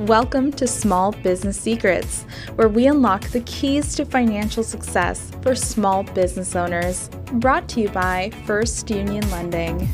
Welcome to Small Business Secrets, where we unlock the keys to financial success for small business owners. Brought to you by First Union Lending.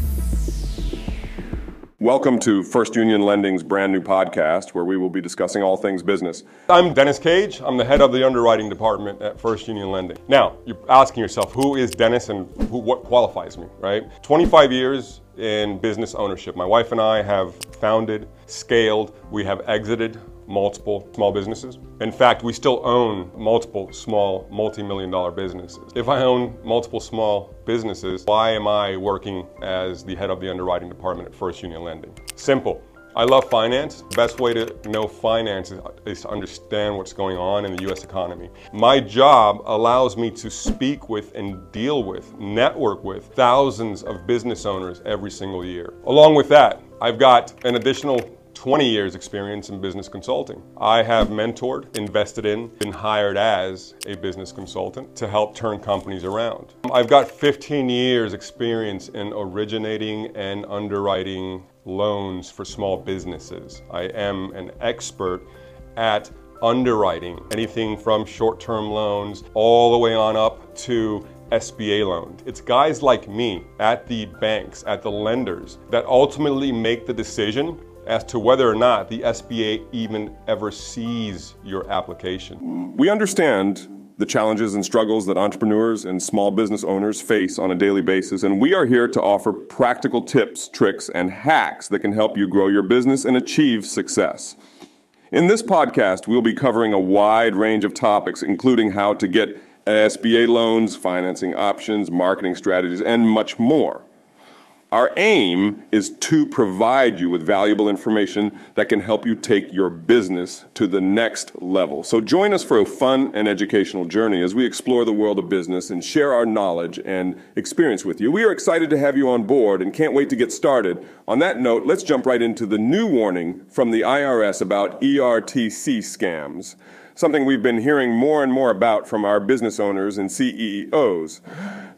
Welcome to First Union Lending's brand new podcast, where we will be discussing all things business. I'm Dennis Cage. I'm the head of the underwriting department at First Union Lending. Now, you're asking yourself, who is Dennis and who, what qualifies me, right? 25 years in business ownership. My wife and I have founded, scaled, we have exited multiple small businesses. In fact, we still own multiple small multi-million dollar businesses. If I own multiple small businesses, why am I working as the head of the underwriting department at First Union Lending? Simple. I love finance. The best way to know finance is, is, to understand what's going on in the US economy. My job allows me to speak with and deal with, network with thousands of business owners every single year. Along with that, I've got an additional 20 years experience in business consulting. I have mentored, invested in, been hired as a business consultant to help turn companies around. I've got 15 years experience in originating and underwriting loans for small businesses. I am an expert at underwriting anything from short-term loans all the way on up to SBA loans. It's guys like me at the banks, at the lenders that ultimately make the decision as to whether or not the SBA even ever sees your application. We understand the challenges and struggles that entrepreneurs and small business owners face on a daily basis, and we are here to offer practical tips, tricks, and hacks that can help you grow your business and achieve success. In this podcast, we'll be covering a wide range of topics, including how to get SBA loans, financing options, marketing strategies, and much more. Our aim is to provide you with valuable information that can help you take your business to the next level. So join us for a fun and educational journey as we explore the world of business and share our knowledge and experience with you. We are excited to have you on board and can't wait to get started. On that note, let's jump right into the new warning from the IRS about ERTC scams something we've been hearing more and more about from our business owners and CEOs.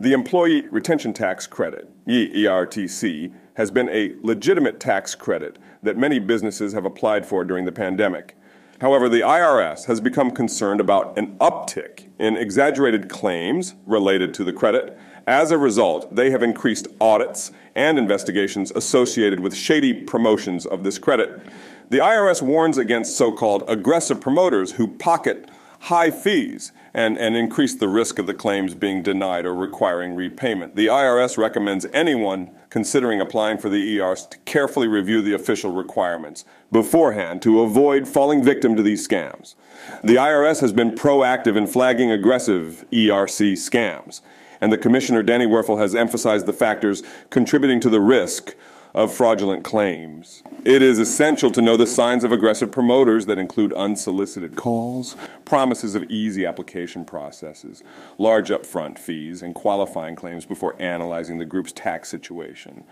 The Employee Retention Tax Credit, ERTC, has been a legitimate tax credit that many businesses have applied for during the pandemic. However, the IRS has become concerned about an uptick in exaggerated claims related to the credit. As a result, they have increased audits and investigations associated with shady promotions of this credit. The IRS warns against so called aggressive promoters who pocket high fees and, and increase the risk of the claims being denied or requiring repayment. The IRS recommends anyone considering applying for the ERs to carefully review the official requirements beforehand to avoid falling victim to these scams. The IRS has been proactive in flagging aggressive ERC scams, and the Commissioner Danny Werfel has emphasized the factors contributing to the risk of fraudulent claims. It is essential to know the signs of aggressive promoters that include unsolicited calls, promises of easy application processes, large upfront fees, and qualifying claims before analyzing the group's tax situation.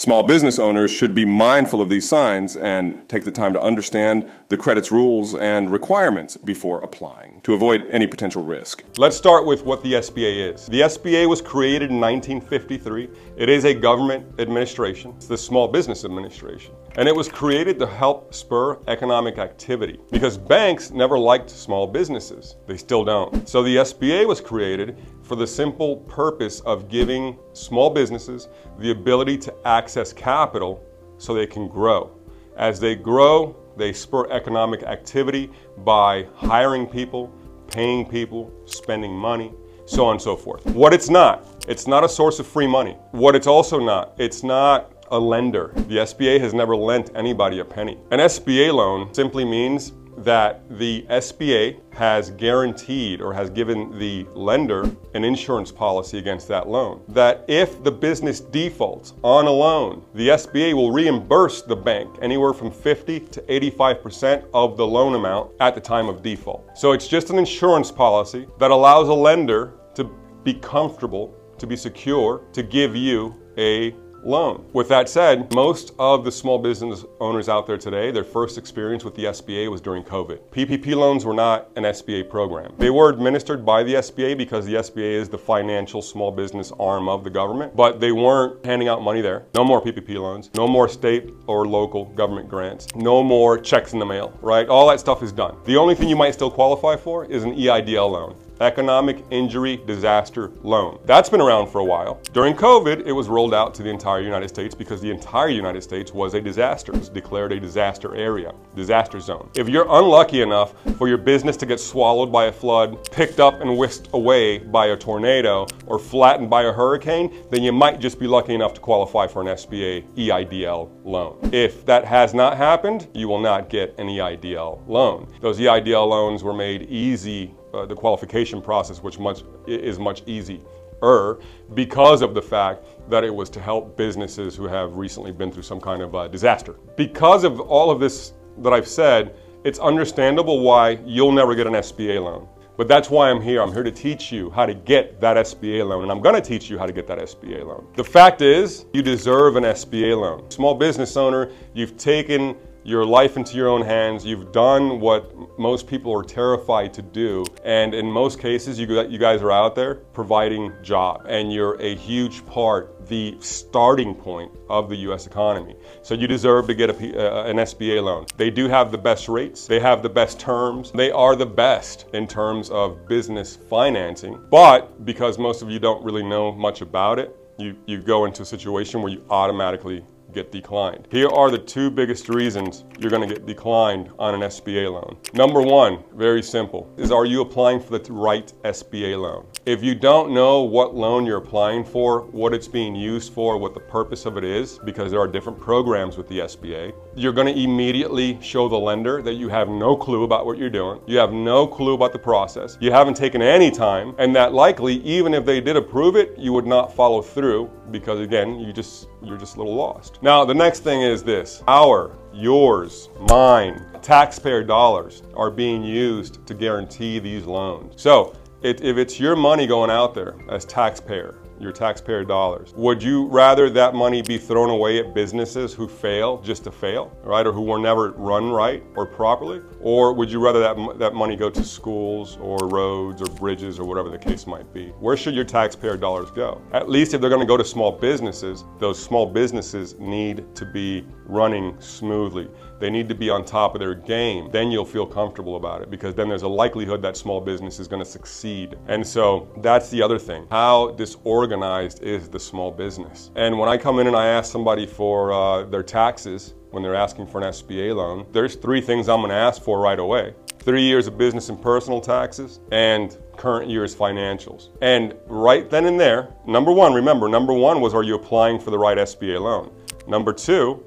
Small business owners should be mindful of these signs and take the time to understand the credit's rules and requirements before applying to avoid any potential risk. Let's start with what the SBA is. The SBA was created in 1953. It is a government administration. It's the Small Business Administration. And it was created to help spur economic activity because banks never liked small businesses. They still don't. So the SBA was created for the simple purpose of giving small businesses the ability to access capital so they can grow. As they grow, they spur economic activity by hiring people, paying people, spending money, so on and so forth. What it's not, it's not a source of free money. What it's also not, it's not a lender. The SBA has never lent anybody a penny. An SBA loan simply means that the SBA has guaranteed or has given the lender an insurance policy against that loan. That if the business defaults on a loan, the SBA will reimburse the bank anywhere from 50 to 85% of the loan amount at the time of default. So it's just an insurance policy that allows a lender to be comfortable, to be secure, to give you a loan. With that said, most of the small business owners out there today, their first experience with the SBA was during COVID. PPP loans were not an SBA program. They were administered by the SBA because the SBA is the financial small business arm of the government, but they weren't handing out money there. No more PPP loans, no more state or local government grants, no more checks in the mail, right? All that stuff is done. The only thing you might still qualify for is an EIDL loan. Economic Injury Disaster Loan. That's been around for a while. During COVID, it was rolled out to the entire United States because the entire United States was a disaster. It was declared a disaster area, disaster zone. If you're unlucky enough for your business to get swallowed by a flood, picked up and whisked away by a tornado, or flattened by a hurricane, then you might just be lucky enough to qualify for an SBA EIDL loan. If that has not happened, you will not get an EIDL loan. Those EIDL loans were made easy uh, the qualification process, which much is much easier because of the fact that it was to help businesses who have recently been through some kind of uh, disaster. Because of all of this that I've said, it's understandable why you'll never get an SBA loan. But that's why I'm here. I'm here to teach you how to get that SBA loan, and I'm going to teach you how to get that SBA loan. The fact is, you deserve an SBA loan. Small business owner, you've taken your life into your own hands. You've done what most people are terrified to do. And in most cases, you, you guys are out there providing job and you're a huge part, the starting point of the U.S. economy. So you deserve to get a, uh, an SBA loan. They do have the best rates. They have the best terms. They are the best in terms of business financing. But because most of you don't really know much about it, you, you go into a situation where you automatically get declined. Here are the two biggest reasons you're going to get declined on an SBA loan. Number one, very simple, is are you applying for the right SBA loan? If you don't know what loan you're applying for, what it's being used for, what the purpose of it is, because there are different programs with the SBA, you're going to immediately show the lender that you have no clue about what you're doing. You have no clue about the process. You haven't taken any time, and that likely, even if they did approve it, you would not follow through because again, you just you're just a little lost. Now, the next thing is this. Our, yours, mine, taxpayer dollars are being used to guarantee these loans. So, it, if it's your money going out there as taxpayer, your taxpayer dollars. Would you rather that money be thrown away at businesses who fail just to fail, right? Or who were never run right or properly? Or would you rather that, that money go to schools or roads or bridges or whatever the case might be? Where should your taxpayer dollars go? At least if they're going to go to small businesses, those small businesses need to be running smoothly. They need to be on top of their game. Then you'll feel comfortable about it because then there's a likelihood that small business is going to succeed. And so that's the other thing. How disorganized is the small business? And when I come in and I ask somebody for uh, their taxes, when they're asking for an SBA loan, there's three things I'm to ask for right away. Three years of business and personal taxes and current year's financials. And right then and there, number one, remember, number one was are you applying for the right SBA loan? Number two,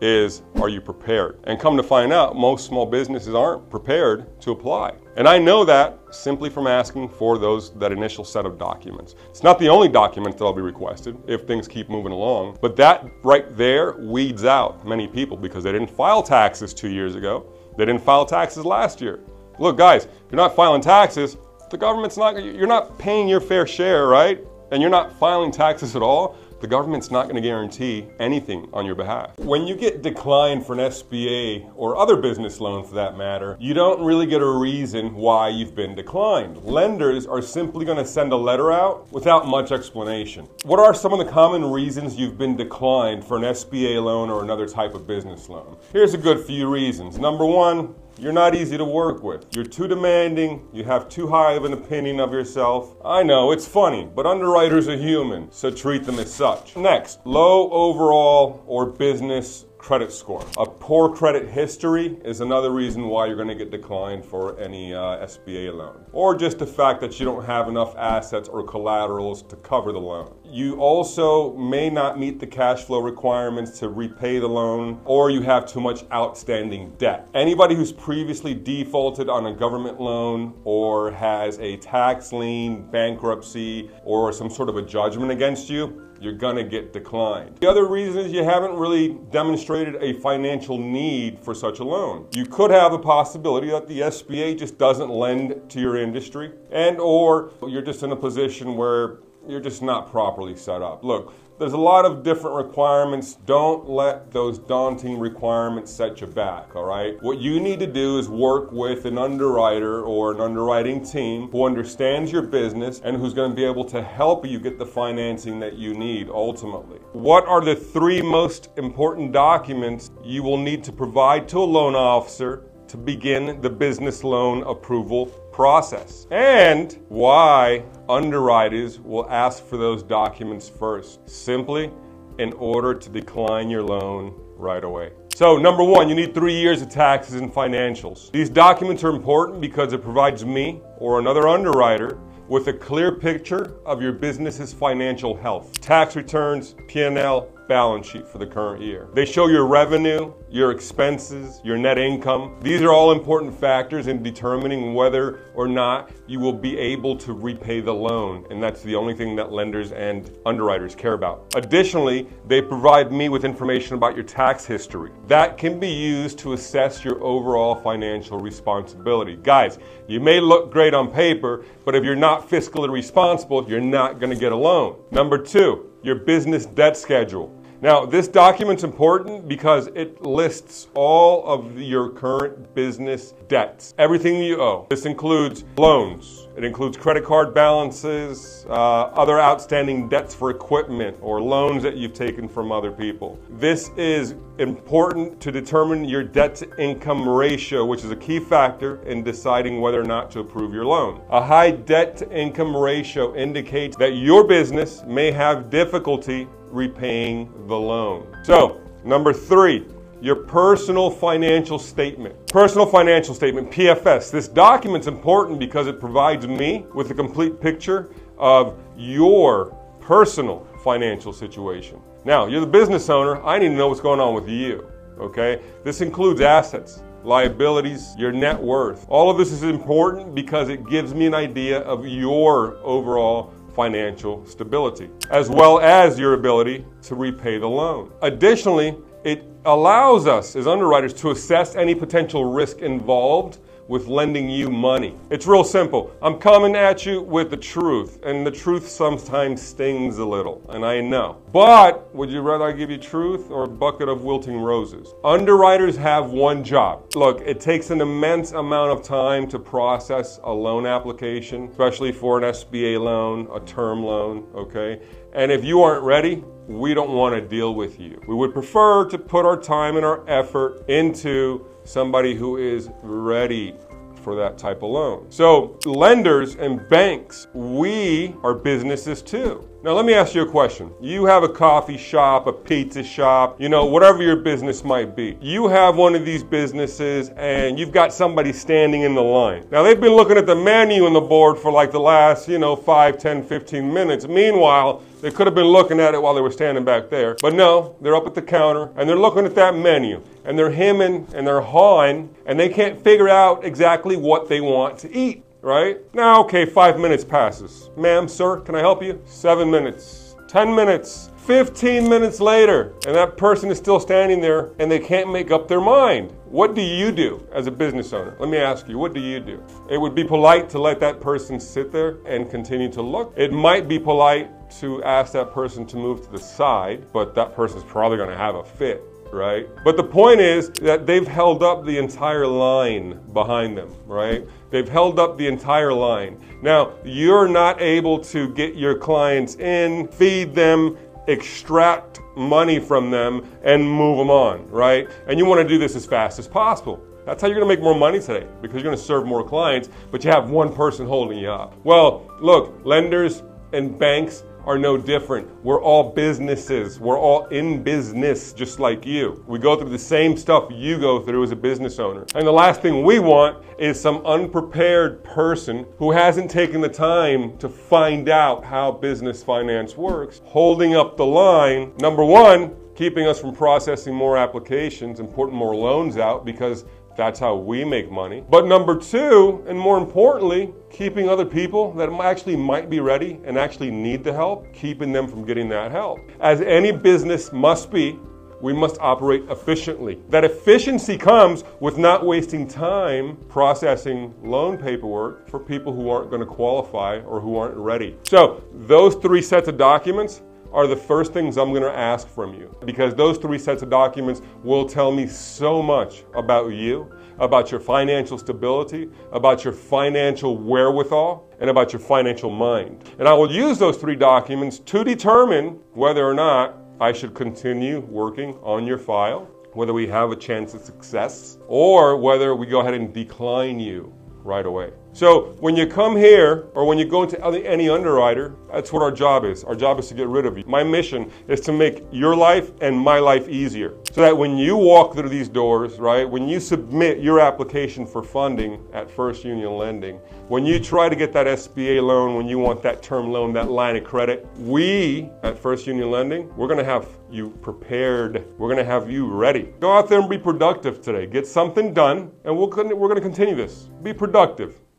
is are you prepared? And come to find out, most small businesses aren't prepared to apply. And I know that simply from asking for those that initial set of documents. It's not the only document that I'll be requested if things keep moving along, but that right there weeds out many people because they didn't file taxes two years ago. They didn't file taxes last year. Look, guys, if you're not filing taxes, the government's not, you're not paying your fair share, right? And you're not filing taxes at all the government's not going to guarantee anything on your behalf. When you get declined for an SBA or other business loan for that matter, you don't really get a reason why you've been declined. Lenders are simply going to send a letter out without much explanation. What are some of the common reasons you've been declined for an SBA loan or another type of business loan? Here's a good few reasons. Number one, you're not easy to work with. You're too demanding. You have too high of an opinion of yourself. I know, it's funny, but underwriters are human, so treat them as such. Next, low overall or business credit score. A poor credit history is another reason why you're going to get declined for any uh, SBA loan. Or just the fact that you don't have enough assets or collaterals to cover the loan. You also may not meet the cash flow requirements to repay the loan, or you have too much outstanding debt. Anybody who's previously defaulted on a government loan or has a tax lien, bankruptcy, or some sort of a judgment against you, you're gonna get declined. The other reason is you haven't really demonstrated a financial need for such a loan. You could have a possibility that the SBA just doesn't lend to your industry and or you're just in a position where you're just not properly set up. Look, There's a lot of different requirements. Don't let those daunting requirements set you back, all right? What you need to do is work with an underwriter or an underwriting team who understands your business and who's going to be able to help you get the financing that you need ultimately. What are the three most important documents you will need to provide to a loan officer to begin the business loan approval process and why underwriters will ask for those documents first, simply in order to decline your loan right away. So, number one, you need three years of taxes and financials. These documents are important because it provides me or another underwriter with a clear picture of your business's financial health. Tax returns, P&L, balance sheet for the current year. They show your revenue, your expenses, your net income. These are all important factors in determining whether or not you will be able to repay the loan. And that's the only thing that lenders and underwriters care about. Additionally, they provide me with information about your tax history. That can be used to assess your overall financial responsibility. Guys, you may look great on paper, but if you're not fiscally responsible, you're not to get a loan. Number two, your business debt schedule. Now, this document's important because it lists all of your current business debts, everything you owe. This includes loans, it includes credit card balances, uh, other outstanding debts for equipment, or loans that you've taken from other people. This is important to determine your debt to income ratio, which is a key factor in deciding whether or not to approve your loan. A high debt to income ratio indicates that your business may have difficulty repaying the loan. So, number three, your personal financial statement. Personal financial statement, PFS. This document's important because it provides me with a complete picture of your personal financial situation. Now, you're the business owner. I need to know what's going on with you. Okay? This includes assets, liabilities, your net worth. All of this is important because it gives me an idea of your overall financial stability, as well as your ability to repay the loan. Additionally, it allows us as underwriters to assess any potential risk involved with lending you money. It's real simple. I'm coming at you with the truth, and the truth sometimes stings a little, and I know. But would you rather I give you truth or a bucket of wilting roses? Underwriters have one job. Look, it takes an immense amount of time to process a loan application, especially for an SBA loan, a term loan, okay? And if you aren't ready, we don't want to deal with you. We would prefer to put our time and our effort into somebody who is ready for that type of loan. So, lenders and banks, we are businesses too. Now, let me ask you a question. You have a coffee shop, a pizza shop, you know, whatever your business might be. You have one of these businesses and you've got somebody standing in the line. Now, they've been looking at the menu on the board for like the last, you know, 5, 10, 15 minutes. Meanwhile, they could have been looking at it while they were standing back there. But no, they're up at the counter and they're looking at that menu and they're hemming and they're hawing and they can't figure out exactly what they want to eat right? Now, okay, five minutes passes. Ma'am, sir, can I help you? Seven minutes, 10 minutes, 15 minutes later, and that person is still standing there and they can't make up their mind. What do you do as a business owner? Let me ask you, what do you do? It would be polite to let that person sit there and continue to look. It might be polite to ask that person to move to the side, but that person's probably to have a fit right? But the point is that they've held up the entire line behind them, right? They've held up the entire line. Now, you're not able to get your clients in, feed them, extract money from them, and move them on, right? And you want to do this as fast as possible. That's how you're to make more money today because you're to serve more clients, but you have one person holding you up. Well, look, lenders and banks are no different. We're all businesses. We're all in business just like you. We go through the same stuff you go through as a business owner. And the last thing we want is some unprepared person who hasn't taken the time to find out how business finance works, holding up the line. Number one, keeping us from processing more applications and putting more loans out because that's how we make money. But number two, and more importantly, keeping other people that actually might be ready and actually need the help, keeping them from getting that help. As any business must be, we must operate efficiently. That efficiency comes with not wasting time processing loan paperwork for people who aren't going to qualify or who aren't ready. So, those three sets of documents are the first things I'm going to ask from you because those three sets of documents will tell me so much about you, about your financial stability, about your financial wherewithal, and about your financial mind. And I will use those three documents to determine whether or not I should continue working on your file, whether we have a chance of success, or whether we go ahead and decline you right away. So when you come here or when you go into any underwriter, that's what our job is. Our job is to get rid of you. My mission is to make your life and my life easier. So that when you walk through these doors, right, when you submit your application for funding at First Union Lending, when you try to get that SBA loan, when you want that term loan, that line of credit, we at First Union Lending, we're going to have you prepared. We're going to have you ready. Go out there and be productive today. Get something done, and we'll, we're going to continue this. Be productive.